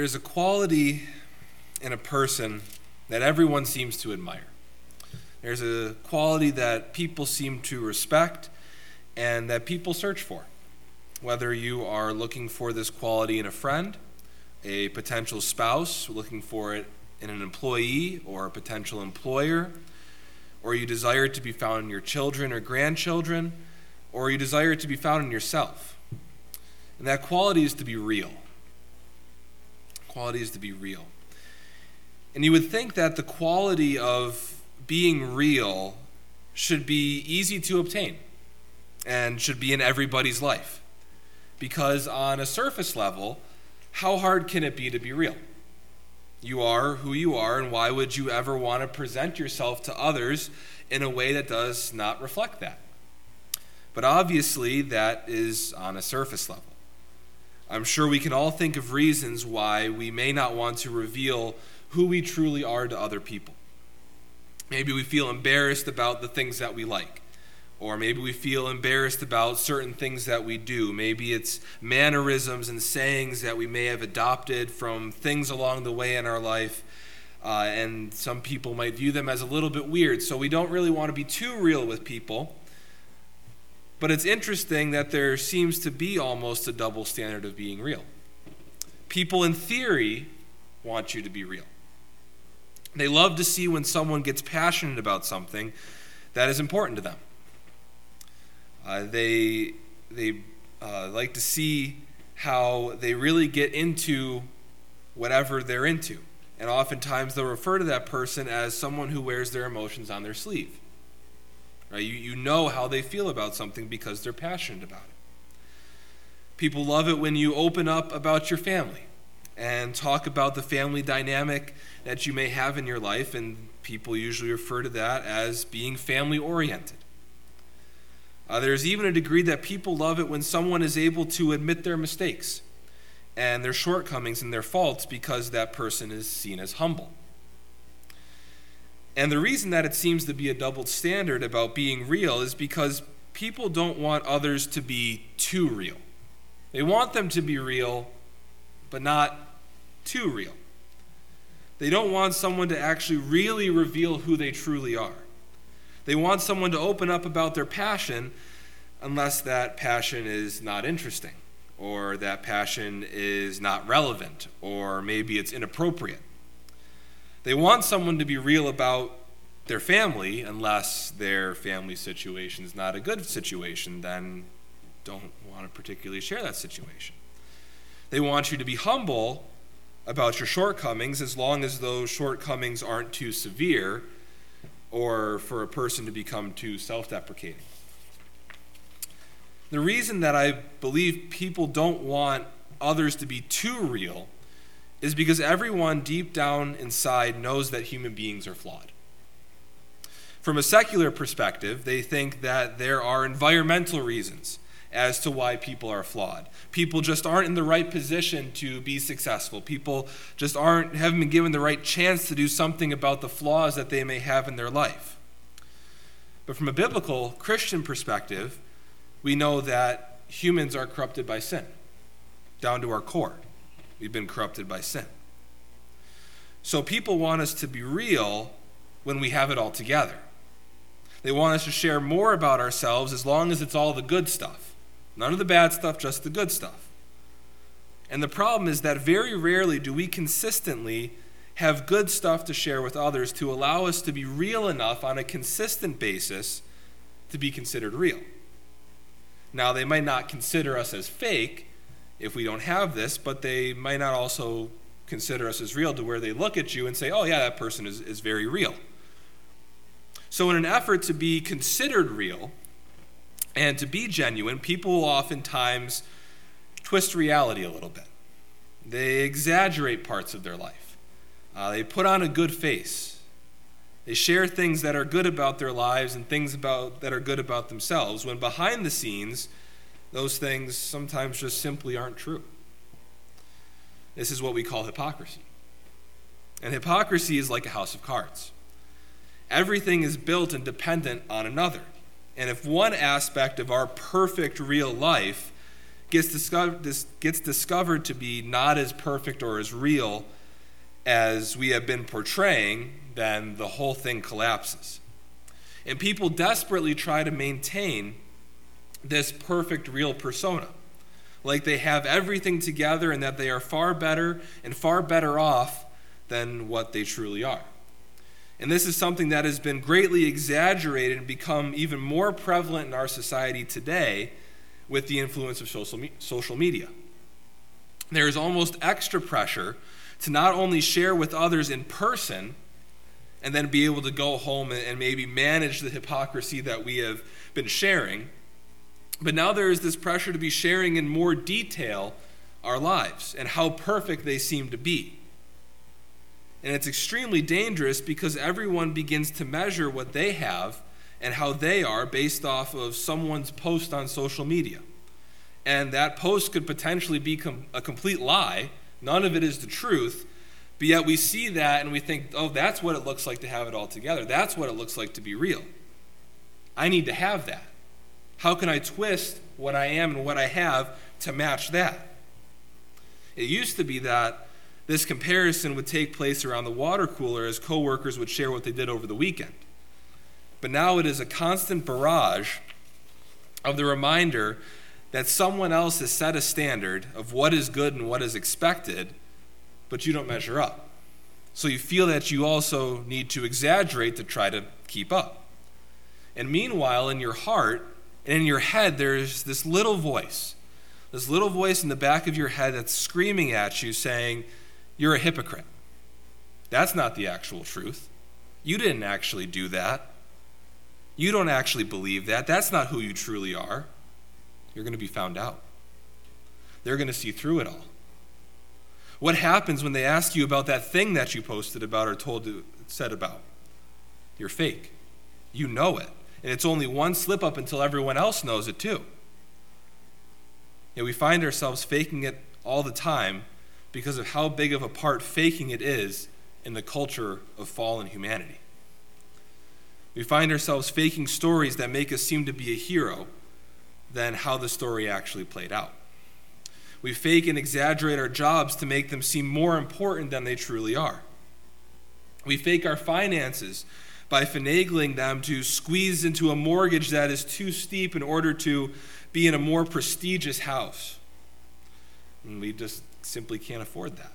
there's a quality in a person that everyone seems to admire. There's a quality that people seem to respect and that people search for. Whether you are looking for this quality in a friend, a potential spouse, looking for it in an employee or a potential employer, or you desire it to be found in your children or grandchildren, or you desire it to be found in yourself. And that quality is to be real. Quality is to be real. And you would think that the quality of being real should be easy to obtain and should be in everybody's life. Because on a surface level, how hard can it be to be real? You are who you are, and why would you ever want to present yourself to others in a way that does not reflect that? But obviously, that is on a surface level. I'm sure we can all think of reasons why we may not want to reveal who we truly are to other people. Maybe we feel embarrassed about the things that we like. Or maybe we feel embarrassed about certain things that we do. Maybe it's mannerisms and sayings that we may have adopted from things along the way in our life. Uh, and some people might view them as a little bit weird. So we don't really want to be too real with people. But it's interesting that there seems to be almost a double standard of being real. People, in theory, want you to be real. They love to see when someone gets passionate about something that is important to them. Uh, they they uh, like to see how they really get into whatever they're into. And oftentimes they'll refer to that person as someone who wears their emotions on their sleeve. Right? You, you know how they feel about something because they're passionate about it. People love it when you open up about your family and talk about the family dynamic that you may have in your life, and people usually refer to that as being family oriented. Uh, there's even a degree that people love it when someone is able to admit their mistakes and their shortcomings and their faults because that person is seen as humble. And the reason that it seems to be a double standard about being real is because people don't want others to be too real. They want them to be real, but not too real. They don't want someone to actually really reveal who they truly are. They want someone to open up about their passion unless that passion is not interesting, or that passion is not relevant, or maybe it's inappropriate. They want someone to be real about their family unless their family situation is not a good situation, then don't want to particularly share that situation. They want you to be humble about your shortcomings as long as those shortcomings aren't too severe or for a person to become too self deprecating. The reason that I believe people don't want others to be too real is because everyone deep down inside knows that human beings are flawed. From a secular perspective, they think that there are environmental reasons as to why people are flawed. People just aren't in the right position to be successful. People just aren't haven't been given the right chance to do something about the flaws that they may have in their life. But from a biblical Christian perspective, we know that humans are corrupted by sin. Down to our core. We've been corrupted by sin. So people want us to be real when we have it all together. They want us to share more about ourselves as long as it's all the good stuff. None of the bad stuff, just the good stuff. And the problem is that very rarely do we consistently have good stuff to share with others to allow us to be real enough on a consistent basis to be considered real. Now, they might not consider us as fake if we don't have this, but they might not also consider us as real to where they look at you and say, oh, yeah, that person is, is very real. So, in an effort to be considered real, and to be genuine, people will oftentimes twist reality a little bit. They exaggerate parts of their life. Uh, they put on a good face. They share things that are good about their lives and things about, that are good about themselves, when behind the scenes, those things sometimes just simply aren't true. This is what we call hypocrisy. And hypocrisy is like a house of cards. Everything is built and dependent on another. And if one aspect of our perfect real life gets discovered, gets discovered to be not as perfect or as real as we have been portraying, then the whole thing collapses. And people desperately try to maintain this perfect, real persona. Like they have everything together and that they are far better and far better off than what they truly are. And this is something that has been greatly exaggerated and become even more prevalent in our society today with the influence of social, me- social media. There is almost extra pressure to not only share with others in person and then be able to go home and, and maybe manage the hypocrisy that we have been sharing, but now there is this pressure to be sharing in more detail our lives and how perfect they seem to be. And it's extremely dangerous because everyone begins to measure what they have and how they are based off of someone's post on social media. And that post could potentially be com- a complete lie. None of it is the truth. But yet we see that and we think, oh, that's what it looks like to have it all together. That's what it looks like to be real. I need to have that. How can I twist what I am and what I have to match that? It used to be that this comparison would take place around the water cooler as coworkers would share what they did over the weekend. But now it is a constant barrage of the reminder that someone else has set a standard of what is good and what is expected, but you don't measure up. So you feel that you also need to exaggerate to try to keep up. And meanwhile, in your heart and in your head, there's this little voice, this little voice in the back of your head that's screaming at you, saying, you're a hypocrite. That's not the actual truth. You didn't actually do that. You don't actually believe that. That's not who you truly are. You're going to be found out. They're going to see through it all. What happens when they ask you about that thing that you posted about or told to, said about? You're fake. You know it. And it's only one slip up until everyone else knows it too. Yet we find ourselves faking it all the time because of how big of a part faking it is in the culture of fallen humanity. We find ourselves faking stories that make us seem to be a hero than how the story actually played out. We fake and exaggerate our jobs to make them seem more important than they truly are. We fake our finances by finagling them to squeeze into a mortgage that is too steep in order to be in a more prestigious house. And we just simply can't afford that.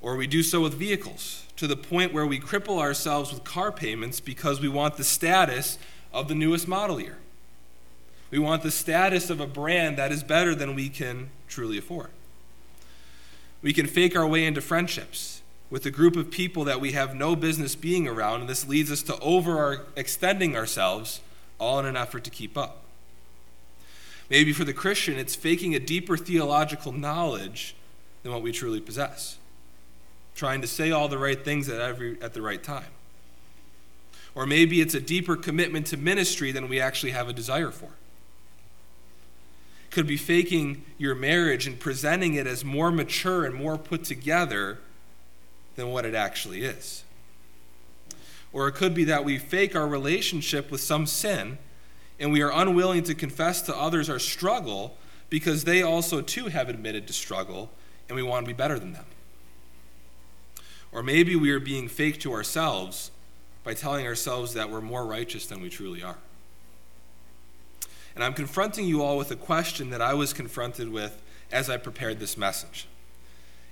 Or we do so with vehicles to the point where we cripple ourselves with car payments because we want the status of the newest model year. We want the status of a brand that is better than we can truly afford. We can fake our way into friendships with a group of people that we have no business being around, and this leads us to over extending ourselves all in an effort to keep up. Maybe for the Christian, it's faking a deeper theological knowledge than what we truly possess, trying to say all the right things at, every, at the right time. Or maybe it's a deeper commitment to ministry than we actually have a desire for. Could be faking your marriage and presenting it as more mature and more put together than what it actually is. Or it could be that we fake our relationship with some sin and we are unwilling to confess to others our struggle because they also too have admitted to struggle and we want to be better than them. Or maybe we are being fake to ourselves by telling ourselves that we're more righteous than we truly are. And I'm confronting you all with a question that I was confronted with as I prepared this message.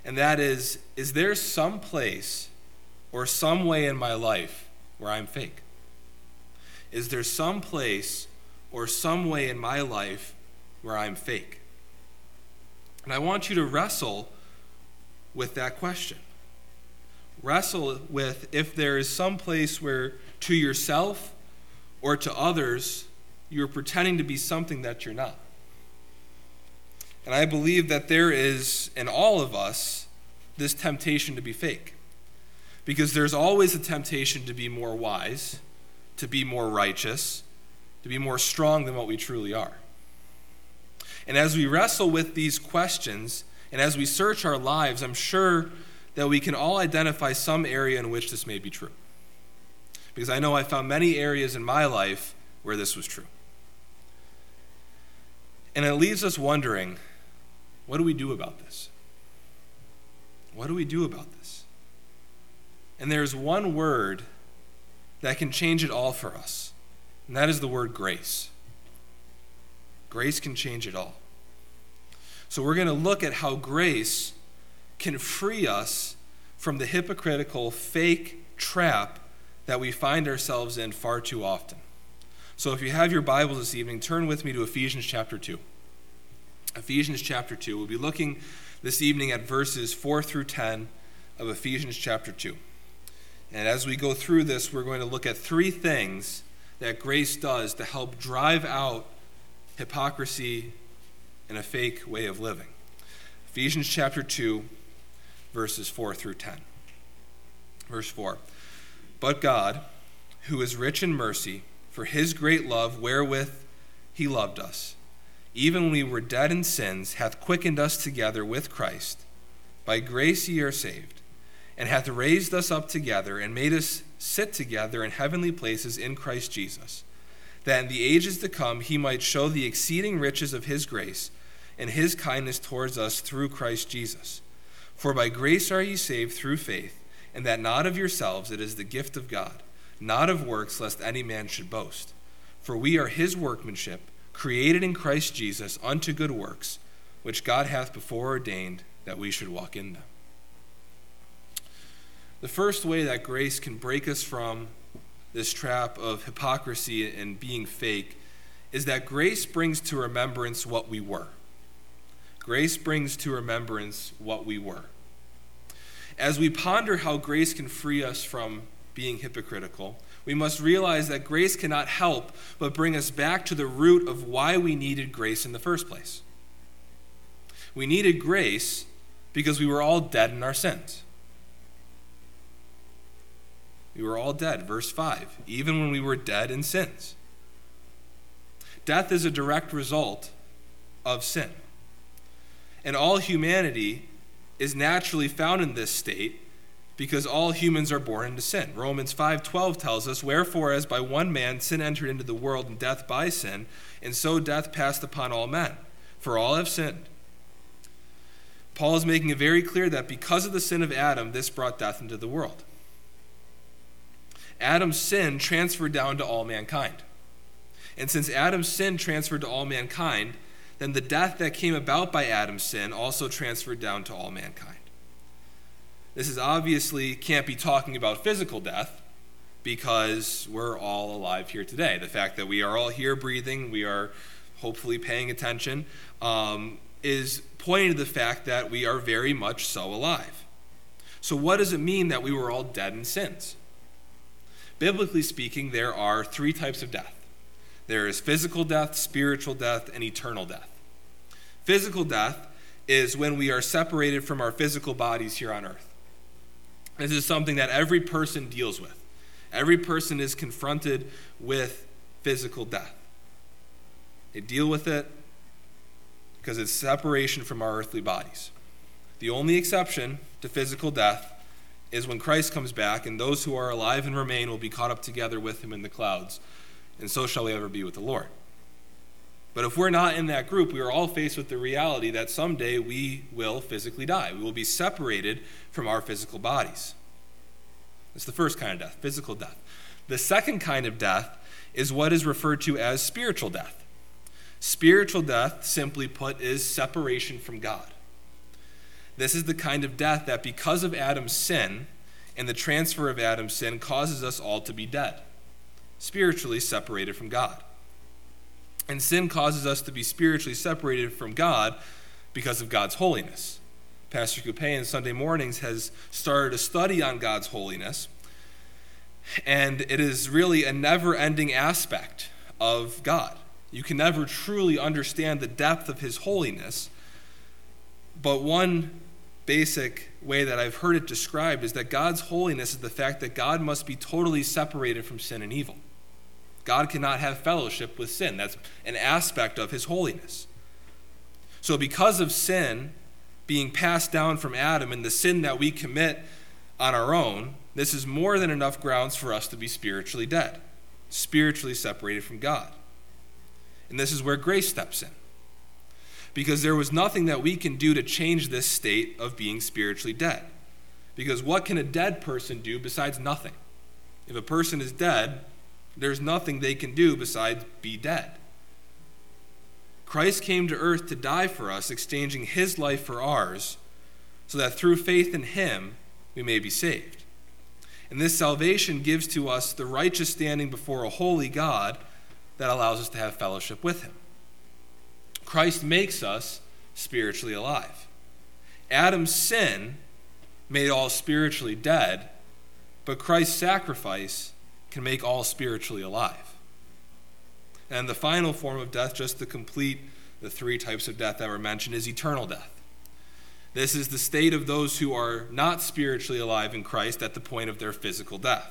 And that is Is there some place or some way in my life where I'm fake? Is there some place or some way in my life where I'm fake? And I want you to wrestle with that question. Wrestle with if there is some place where to yourself or to others you're pretending to be something that you're not. And I believe that there is in all of us this temptation to be fake. Because there's always a temptation to be more wise, to be more righteous, to be more strong than what we truly are. And as we wrestle with these questions, and as we search our lives, I'm sure that we can all identify some area in which this may be true. Because I know I found many areas in my life where this was true. And it leaves us wondering what do we do about this? What do we do about this? And there's one word that can change it all for us, and that is the word grace. Grace can change it all. So we're going to look at how grace can free us from the hypocritical, fake trap that we find ourselves in far too often. So if you have your Bibles this evening, turn with me to Ephesians chapter 2. Ephesians chapter 2. We'll be looking this evening at verses 4 through 10 of Ephesians chapter 2. And as we go through this, we're going to look at three things that grace does to help drive out hypocrisy and a fake way of living. Ephesians chapter 2, verses 4 through 10. Verse 4 But God, who is rich in mercy, for his great love wherewith he loved us, even when we were dead in sins, hath quickened us together with Christ. By grace ye are saved, and hath raised us up together, and made us sit together in heavenly places in Christ Jesus, that in the ages to come he might show the exceeding riches of his grace and his kindness towards us through Christ Jesus. For by grace are ye saved through faith, and that not of yourselves, it is the gift of God, not of works, lest any man should boast. For we are his workmanship, created in Christ Jesus unto good works, which God hath before ordained that we should walk in them. The first way that grace can break us from this trap of hypocrisy and being fake is that grace brings to remembrance what we were. Grace brings to remembrance what we were. As we ponder how grace can free us from being hypocritical, we must realize that grace cannot help but bring us back to the root of why we needed grace in the first place. We needed grace because we were all dead in our sins. We were all dead, verse 5, even when we were dead in sins. Death is a direct result of sin. And all humanity is naturally found in this state because all humans are born into sin. Romans 5:12 tells us, "Wherefore as by one man sin entered into the world and death by sin, and so death passed upon all men, for all have sinned." Paul is making it very clear that because of the sin of Adam, this brought death into the world. Adam's sin transferred down to all mankind. And since Adam's sin transferred to all mankind, then the death that came about by Adam's sin also transferred down to all mankind. This is obviously can't be talking about physical death because we're all alive here today. The fact that we are all here breathing, we are hopefully paying attention, um, is pointing to the fact that we are very much so alive. So, what does it mean that we were all dead in sins? Biblically speaking, there are three types of death there is physical death, spiritual death, and eternal death. Physical death is when we are separated from our physical bodies here on earth. This is something that every person deals with. Every person is confronted with physical death. They deal with it because it's separation from our earthly bodies. The only exception to physical death is when Christ comes back, and those who are alive and remain will be caught up together with him in the clouds, and so shall we ever be with the Lord. But if we're not in that group, we are all faced with the reality that someday we will physically die. We will be separated from our physical bodies. That's the first kind of death, physical death. The second kind of death is what is referred to as spiritual death. Spiritual death, simply put, is separation from God. This is the kind of death that, because of Adam's sin and the transfer of Adam's sin, causes us all to be dead, spiritually separated from God. And sin causes us to be spiritually separated from God because of God's holiness. Pastor Coupe in Sunday mornings has started a study on God's holiness, and it is really a never ending aspect of God. You can never truly understand the depth of His holiness, but one basic way that I've heard it described is that God's holiness is the fact that God must be totally separated from sin and evil. God cannot have fellowship with sin. That's an aspect of his holiness. So, because of sin being passed down from Adam and the sin that we commit on our own, this is more than enough grounds for us to be spiritually dead, spiritually separated from God. And this is where grace steps in. because there was nothing that we can do to change this state of being spiritually dead. Because what can a dead person do besides nothing? If a person is dead, there's nothing they can do besides be dead. Christ came to earth to die for us, exchanging his life for ours, so that through faith in him we may be saved. And this salvation gives to us the righteous standing before a holy God that allows us to have fellowship with him. Christ makes us spiritually alive. Adam's sin made all spiritually dead, but Christ's sacrifice can make all spiritually alive. And the final form of death, just to complete the three types of death that were mentioned, is eternal death. This is the state of those who are not spiritually alive in Christ at the point of their physical death.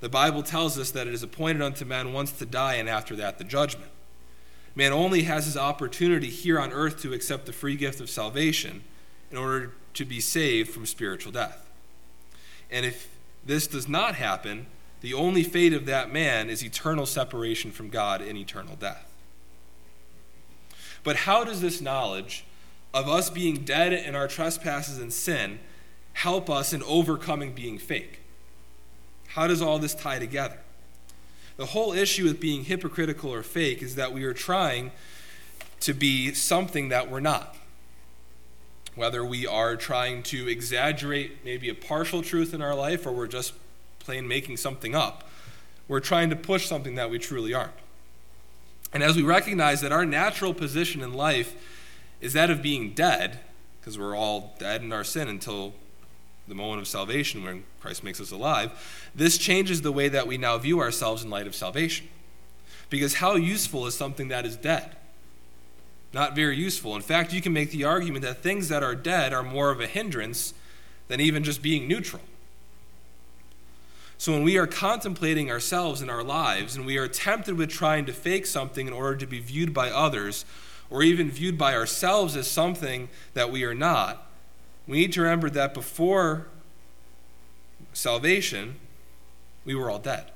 The Bible tells us that it is appointed unto man once to die, and after that, the judgment. Man only has his opportunity here on earth to accept the free gift of salvation in order to be saved from spiritual death. And if this does not happen, the only fate of that man is eternal separation from God and eternal death. But how does this knowledge of us being dead in our trespasses and sin help us in overcoming being fake? How does all this tie together? The whole issue with being hypocritical or fake is that we are trying to be something that we're not. Whether we are trying to exaggerate maybe a partial truth in our life or we're just plain making something up, we're trying to push something that we truly aren't. And as we recognize that our natural position in life is that of being dead, because we're all dead in our sin until the moment of salvation when Christ makes us alive, this changes the way that we now view ourselves in light of salvation. Because how useful is something that is dead? Not very useful. In fact, you can make the argument that things that are dead are more of a hindrance than even just being neutral. So when we are contemplating ourselves and our lives, and we are tempted with trying to fake something in order to be viewed by others, or even viewed by ourselves as something that we are not, we need to remember that before salvation, we were all dead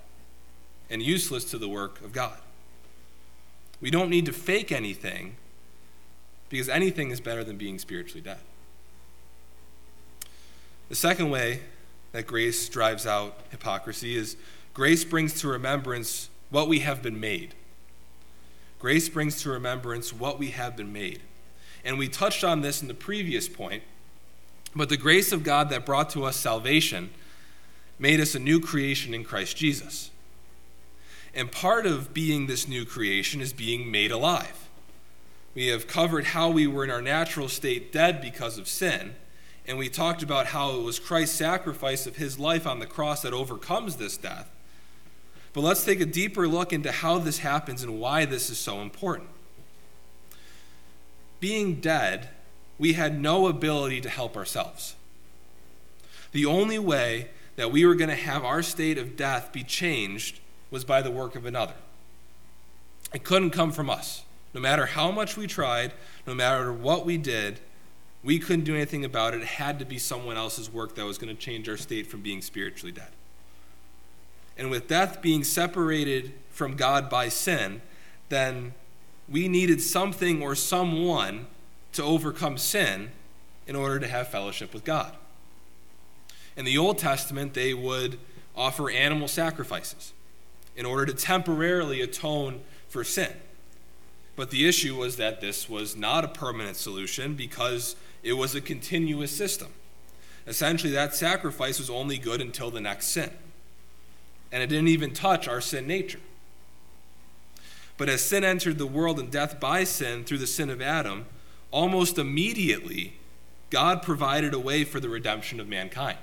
and useless to the work of God. We don't need to fake anything because anything is better than being spiritually dead. The second way that grace drives out hypocrisy is grace brings to remembrance what we have been made. Grace brings to remembrance what we have been made. And we touched on this in the previous point but the grace of God that brought to us salvation made us a new creation in Christ Jesus. And part of being this new creation is being made alive. We have covered how we were in our natural state dead because of sin, and we talked about how it was Christ's sacrifice of his life on the cross that overcomes this death. But let's take a deeper look into how this happens and why this is so important. Being dead we had no ability to help ourselves. The only way that we were going to have our state of death be changed was by the work of another. It couldn't come from us. No matter how much we tried, no matter what we did, we couldn't do anything about it. It had to be someone else's work that was going to change our state from being spiritually dead. And with death being separated from God by sin, then we needed something or someone to overcome sin in order to have fellowship with God. In the Old Testament, they would offer animal sacrifices in order to temporarily atone for sin. But the issue was that this was not a permanent solution because it was a continuous system. Essentially, that sacrifice was only good until the next sin. And it didn't even touch our sin nature. But as sin entered the world and death by sin through the sin of Adam, almost immediately, God provided a way for the redemption of mankind.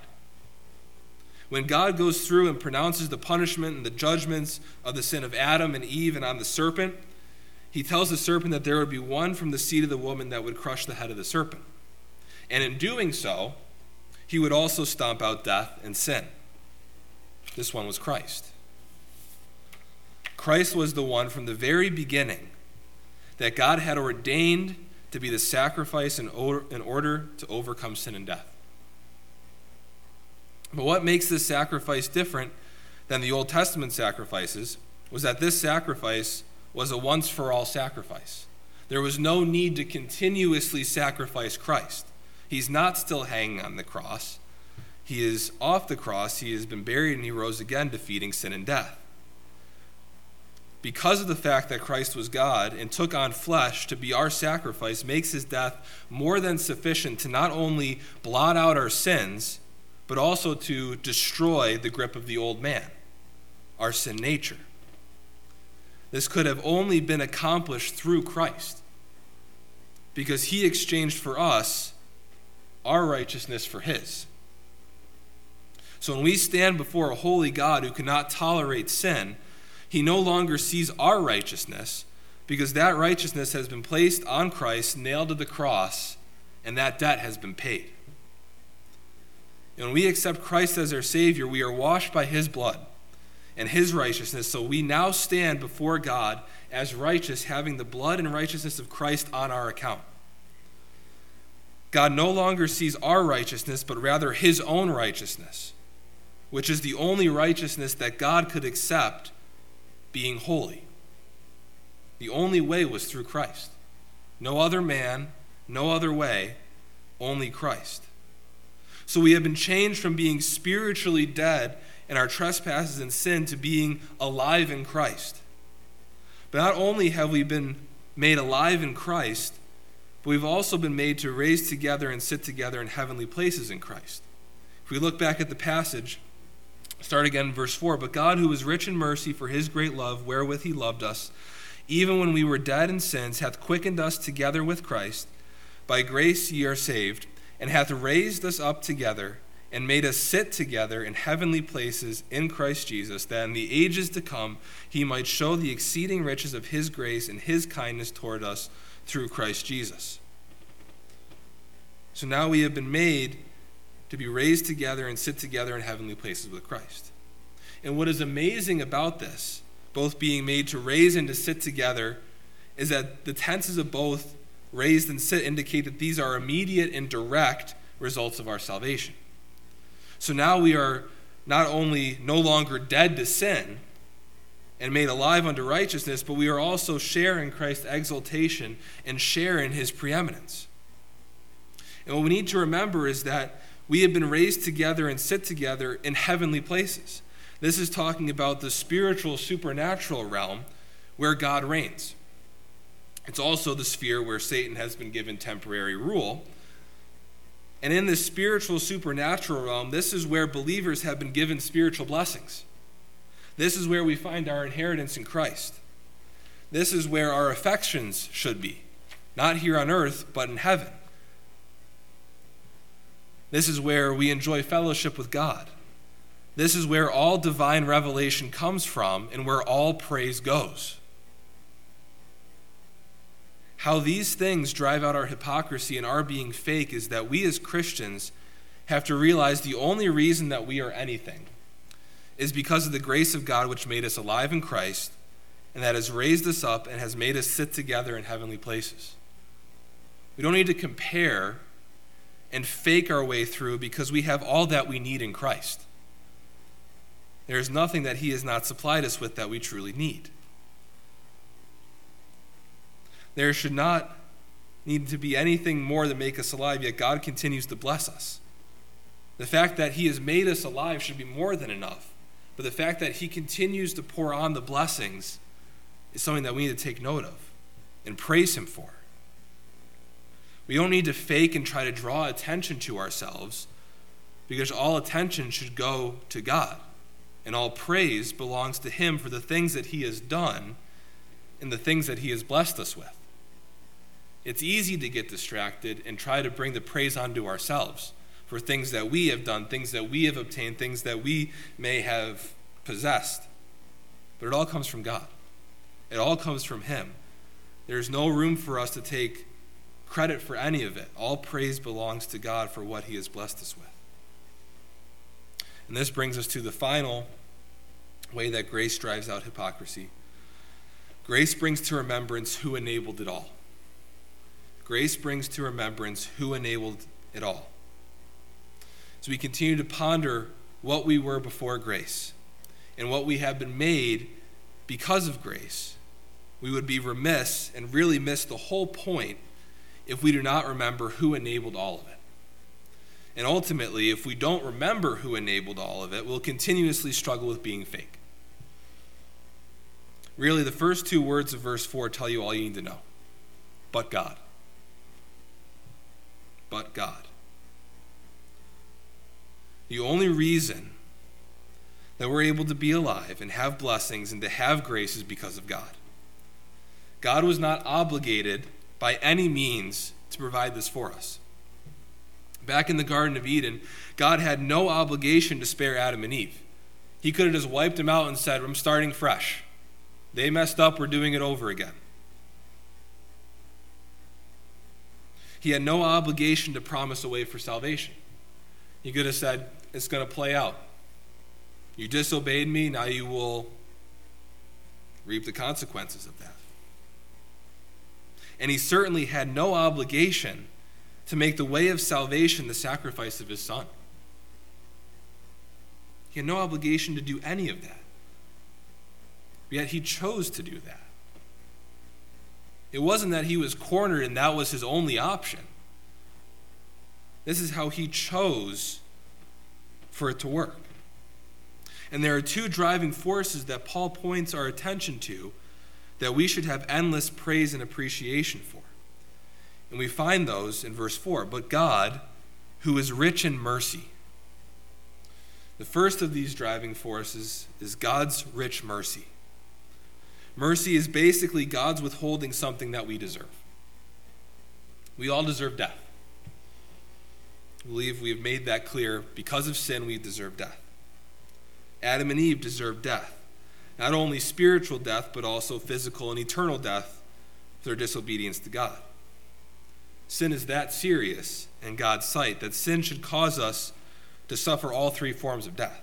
When God goes through and pronounces the punishment and the judgments of the sin of Adam and Eve and on the serpent, he tells the serpent that there would be one from the seed of the woman that would crush the head of the serpent. And in doing so, he would also stomp out death and sin. This one was Christ. Christ was the one from the very beginning that God had ordained to be the sacrifice in order, in order to overcome sin and death. But what makes this sacrifice different than the Old Testament sacrifices was that this sacrifice was a once for all sacrifice. There was no need to continuously sacrifice Christ. He's not still hanging on the cross. He is off the cross, he has been buried, and he rose again, defeating sin and death. Because of the fact that Christ was God and took on flesh to be our sacrifice, makes his death more than sufficient to not only blot out our sins, but also to destroy the grip of the old man, our sin nature. This could have only been accomplished through Christ because he exchanged for us our righteousness for his. So when we stand before a holy God who cannot tolerate sin, he no longer sees our righteousness because that righteousness has been placed on Christ, nailed to the cross, and that debt has been paid. And when we accept Christ as our Savior, we are washed by his blood and his righteousness. So we now stand before God as righteous, having the blood and righteousness of Christ on our account. God no longer sees our righteousness, but rather his own righteousness, which is the only righteousness that God could accept being holy. The only way was through Christ. No other man, no other way, only Christ. So we have been changed from being spiritually dead in our trespasses and sin to being alive in Christ. But not only have we been made alive in Christ, but we've also been made to raise together and sit together in heavenly places in Christ. If we look back at the passage, start again in verse 4 But God, who is rich in mercy for his great love, wherewith he loved us, even when we were dead in sins, hath quickened us together with Christ. By grace ye are saved, and hath raised us up together and made us sit together in heavenly places in Christ Jesus, that in the ages to come he might show the exceeding riches of his grace and his kindness toward us through Christ Jesus. So now we have been made to be raised together and sit together in heavenly places with Christ. And what is amazing about this, both being made to raise and to sit together, is that the tenses of both raised and sit indicate that these are immediate and direct results of our salvation. So now we are not only no longer dead to sin and made alive unto righteousness, but we are also sharing Christ's exaltation and sharing his preeminence. And what we need to remember is that we have been raised together and sit together in heavenly places. This is talking about the spiritual, supernatural realm where God reigns. It's also the sphere where Satan has been given temporary rule and in this spiritual, supernatural realm, this is where believers have been given spiritual blessings. This is where we find our inheritance in Christ. This is where our affections should be, not here on earth, but in heaven. This is where we enjoy fellowship with God. This is where all divine revelation comes from and where all praise goes how these things drive out our hypocrisy and our being fake is that we as Christians have to realize the only reason that we are anything is because of the grace of God which made us alive in Christ and that has raised us up and has made us sit together in heavenly places. We don't need to compare and fake our way through because we have all that we need in Christ. There is nothing that He has not supplied us with that we truly need. There should not need to be anything more to make us alive, yet God continues to bless us. The fact that He has made us alive should be more than enough. But the fact that He continues to pour on the blessings is something that we need to take note of and praise Him for. We don't need to fake and try to draw attention to ourselves because all attention should go to God and all praise belongs to Him for the things that He has done and the things that He has blessed us with. It's easy to get distracted and try to bring the praise onto ourselves for things that we have done, things that we have obtained, things that we may have possessed. But it all comes from God, it all comes from Him. There's no room for us to take credit for any of it. All praise belongs to God for what He has blessed us with. And this brings us to the final way that grace drives out hypocrisy. Grace brings to remembrance who enabled it all. Grace brings to remembrance who enabled it all. So we continue to ponder what we were before grace and what we have been made because of grace. we would be remiss and really miss the whole point if we do not remember who enabled all of it. And ultimately, if we don't remember who enabled all of it, we'll continuously struggle with being fake. Really, the first two words of verse 4 tell you all you need to know. But God. But God. The only reason that we're able to be alive and have blessings and to have grace is because of God. God was not obligated by any means to provide this for us. Back in the Garden of Eden, God had no obligation to spare Adam and Eve. He could have just wiped them out and said, I'm starting fresh. They messed up, we're doing it over again. He had no obligation to promise a way for salvation. He could have said, It's going to play out. You disobeyed me, now you will reap the consequences of that. And he certainly had no obligation to make the way of salvation the sacrifice of his son. He had no obligation to do any of that. Yet he chose to do that. It wasn't that he was cornered and that was his only option. This is how he chose for it to work. And there are two driving forces that Paul points our attention to that we should have endless praise and appreciation for. And we find those in verse 4. But God, who is rich in mercy. The first of these driving forces is God's rich mercy. Mercy is basically God's withholding something that we deserve. We all deserve death. Believe we have made that clear. Because of sin, we deserve death. Adam and Eve deserve death. Not only spiritual death, but also physical and eternal death for their disobedience to God. Sin is that serious in God's sight that sin should cause us to suffer all three forms of death.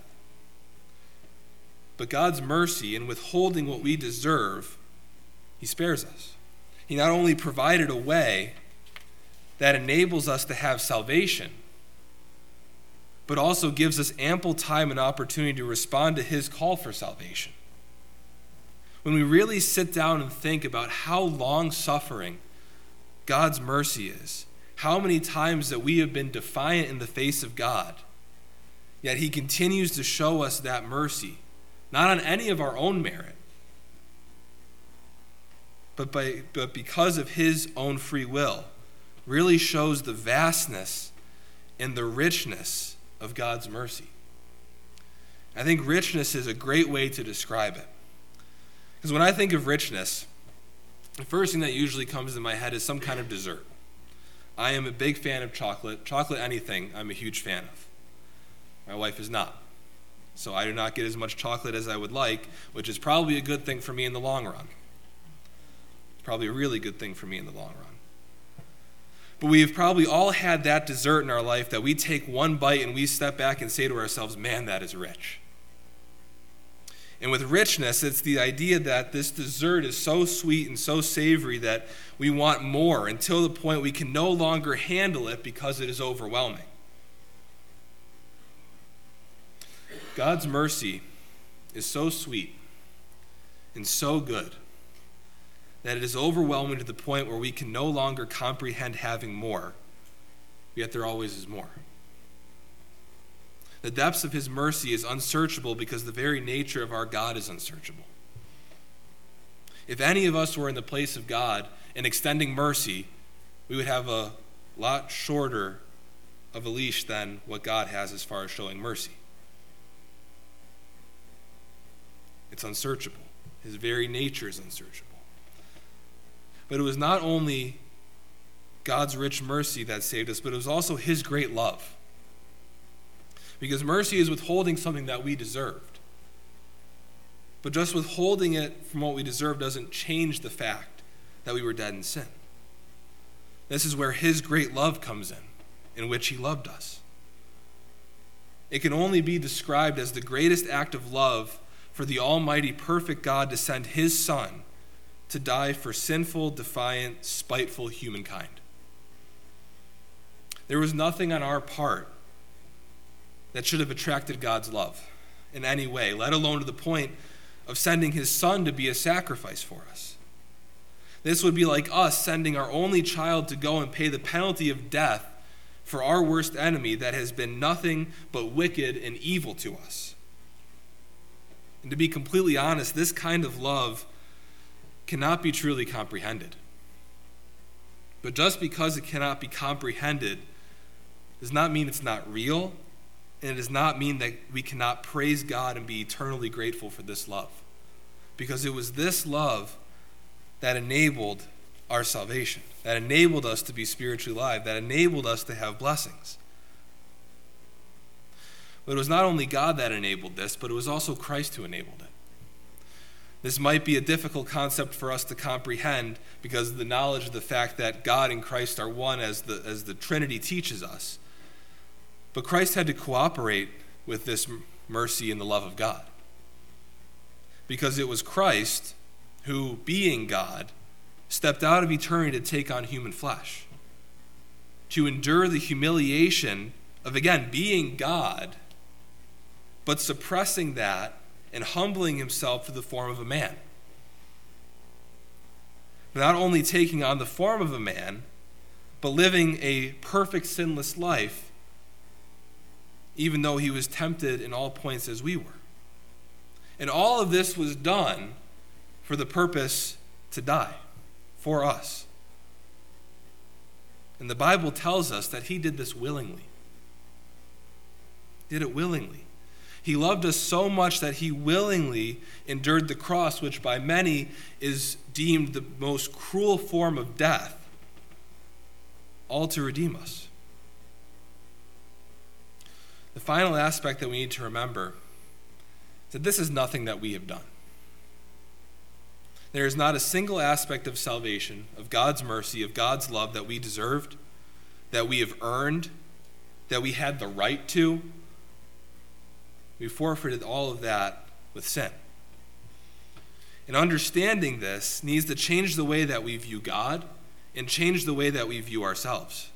But God's mercy in withholding what we deserve, He spares us. He not only provided a way that enables us to have salvation, but also gives us ample time and opportunity to respond to His call for salvation. When we really sit down and think about how long suffering God's mercy is, how many times that we have been defiant in the face of God, yet He continues to show us that mercy not on any of our own merit, but, by, but because of his own free will, really shows the vastness and the richness of God's mercy. I think richness is a great way to describe it. Because when I think of richness, the first thing that usually comes to my head is some kind of dessert. I am a big fan of chocolate. Chocolate, anything, I'm a huge fan of. My wife is not. So I do not get as much chocolate as I would like, which is probably a good thing for me in the long run. It's probably a really good thing for me in the long run. But we've probably all had that dessert in our life that we take one bite and we step back and say to ourselves, man, that is rich. And with richness, it's the idea that this dessert is so sweet and so savory that we want more until the point we can no longer handle it because it is overwhelming. God's mercy is so sweet and so good that it is overwhelming to the point where we can no longer comprehend having more, yet there always is more. The depths of his mercy is unsearchable because the very nature of our God is unsearchable. If any of us were in the place of God and extending mercy, we would have a lot shorter of a leash than what God has as far as showing mercy. It's unsearchable. His very nature is unsearchable. But it was not only God's rich mercy that saved us, but it was also His great love. Because mercy is withholding something that we deserved. But just withholding it from what we deserve doesn't change the fact that we were dead in sin. This is where His great love comes in, in which He loved us. It can only be described as the greatest act of love for the Almighty, perfect God to send His Son to die for sinful, defiant, spiteful humankind. There was nothing on our part that should have attracted God's love in any way, let alone to the point of sending His Son to be a sacrifice for us. This would be like us sending our only child to go and pay the penalty of death for our worst enemy that has been nothing but wicked and evil to us. And to be completely honest, this kind of love cannot be truly comprehended. But just because it cannot be comprehended does not mean it's not real, and it does not mean that we cannot praise God and be eternally grateful for this love. Because it was this love that enabled our salvation, that enabled us to be spiritually alive, that enabled us to have blessings. But it was not only God that enabled this, but it was also Christ who enabled it. This might be a difficult concept for us to comprehend because of the knowledge of the fact that God and Christ are one as the, as the Trinity teaches us. But Christ had to cooperate with this mercy and the love of God. Because it was Christ who, being God, stepped out of eternity to take on human flesh, to endure the humiliation of, again, being God, but suppressing that and humbling himself to the form of a man. Not only taking on the form of a man, but living a perfect sinless life, even though he was tempted in all points as we were. And all of this was done for the purpose to die for us. And the Bible tells us that he did this willingly. Did it willingly. He loved us so much that he willingly endured the cross, which by many is deemed the most cruel form of death, all to redeem us. The final aspect that we need to remember is that this is nothing that we have done. There is not a single aspect of salvation, of God's mercy, of God's love that we deserved, that we have earned, that we had the right to, we forfeited all of that with sin. And understanding this needs to change the way that we view God and change the way that we view ourselves.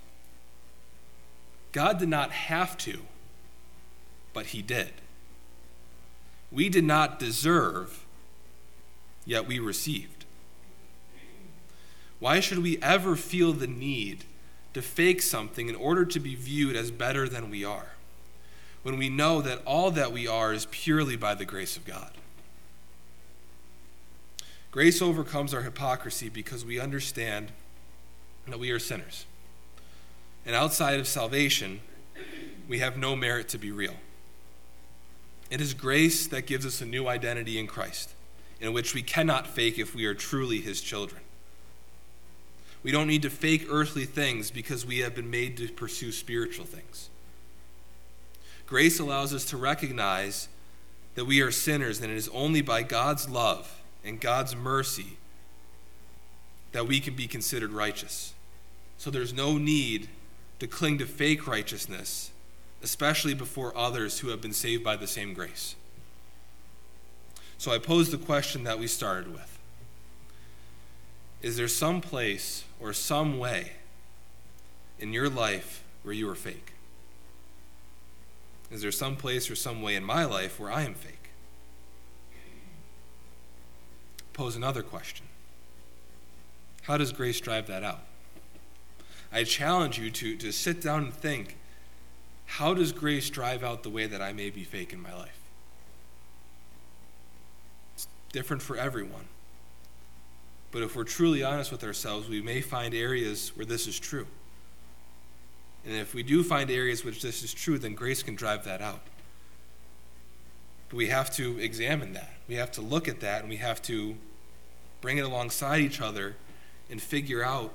God did not have to, but He did. We did not deserve, yet we received. Why should we ever feel the need to fake something in order to be viewed as better than we are? When we know that all that we are is purely by the grace of God. Grace overcomes our hypocrisy because we understand that we are sinners. And outside of salvation, we have no merit to be real. It is grace that gives us a new identity in Christ, in which we cannot fake if we are truly His children. We don't need to fake earthly things because we have been made to pursue spiritual things. Grace allows us to recognize that we are sinners, and it is only by God's love and God's mercy that we can be considered righteous. So there's no need to cling to fake righteousness, especially before others who have been saved by the same grace. So I pose the question that we started with Is there some place or some way in your life where you are fake? Is there some place or some way in my life where I am fake? Pose another question How does grace drive that out? I challenge you to, to sit down and think how does grace drive out the way that I may be fake in my life? It's different for everyone. But if we're truly honest with ourselves, we may find areas where this is true. And if we do find areas which this is true, then grace can drive that out. But we have to examine that. We have to look at that and we have to bring it alongside each other and figure out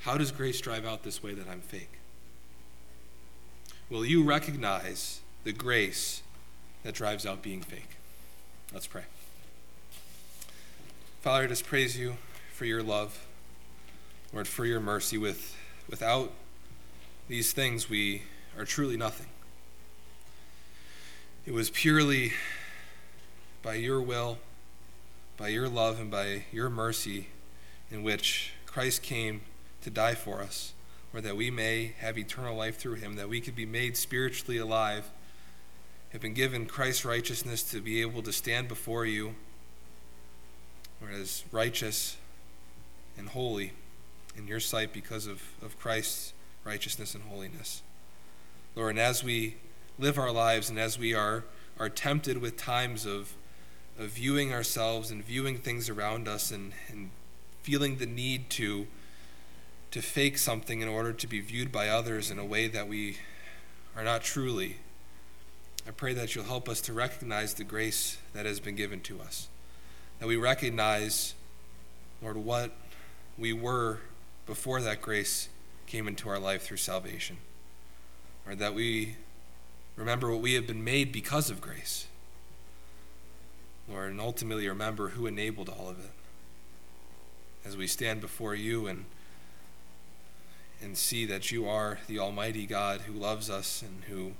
how does grace drive out this way that I'm fake? Will you recognize the grace that drives out being fake? Let's pray. Father, I just praise you for your love, Lord, for your mercy. With, without these things, we are truly nothing. It was purely by your will, by your love, and by your mercy in which Christ came to die for us, or that we may have eternal life through him, that we could be made spiritually alive, have been given Christ's righteousness to be able to stand before you, or as righteous, and holy in your sight because of, of Christ's righteousness and holiness. Lord, and as we live our lives and as we are, are tempted with times of, of viewing ourselves and viewing things around us and, and feeling the need to, to fake something in order to be viewed by others in a way that we are not truly, I pray that you'll help us to recognize the grace that has been given to us. That we recognize, Lord, what we were before that grace came into our life through salvation. Or that we remember what we have been made because of grace. Lord, and ultimately remember who enabled all of it. As we stand before you and and see that you are the Almighty God who loves us and who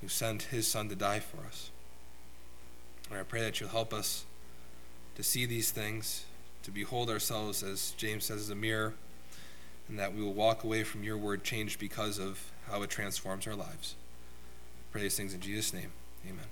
who sent his son to die for us. Lord, I pray that you'll help us to see these things, to behold ourselves, as James says, as a mirror, and that we will walk away from your word changed because of how it transforms our lives. I pray these things in Jesus' name. Amen.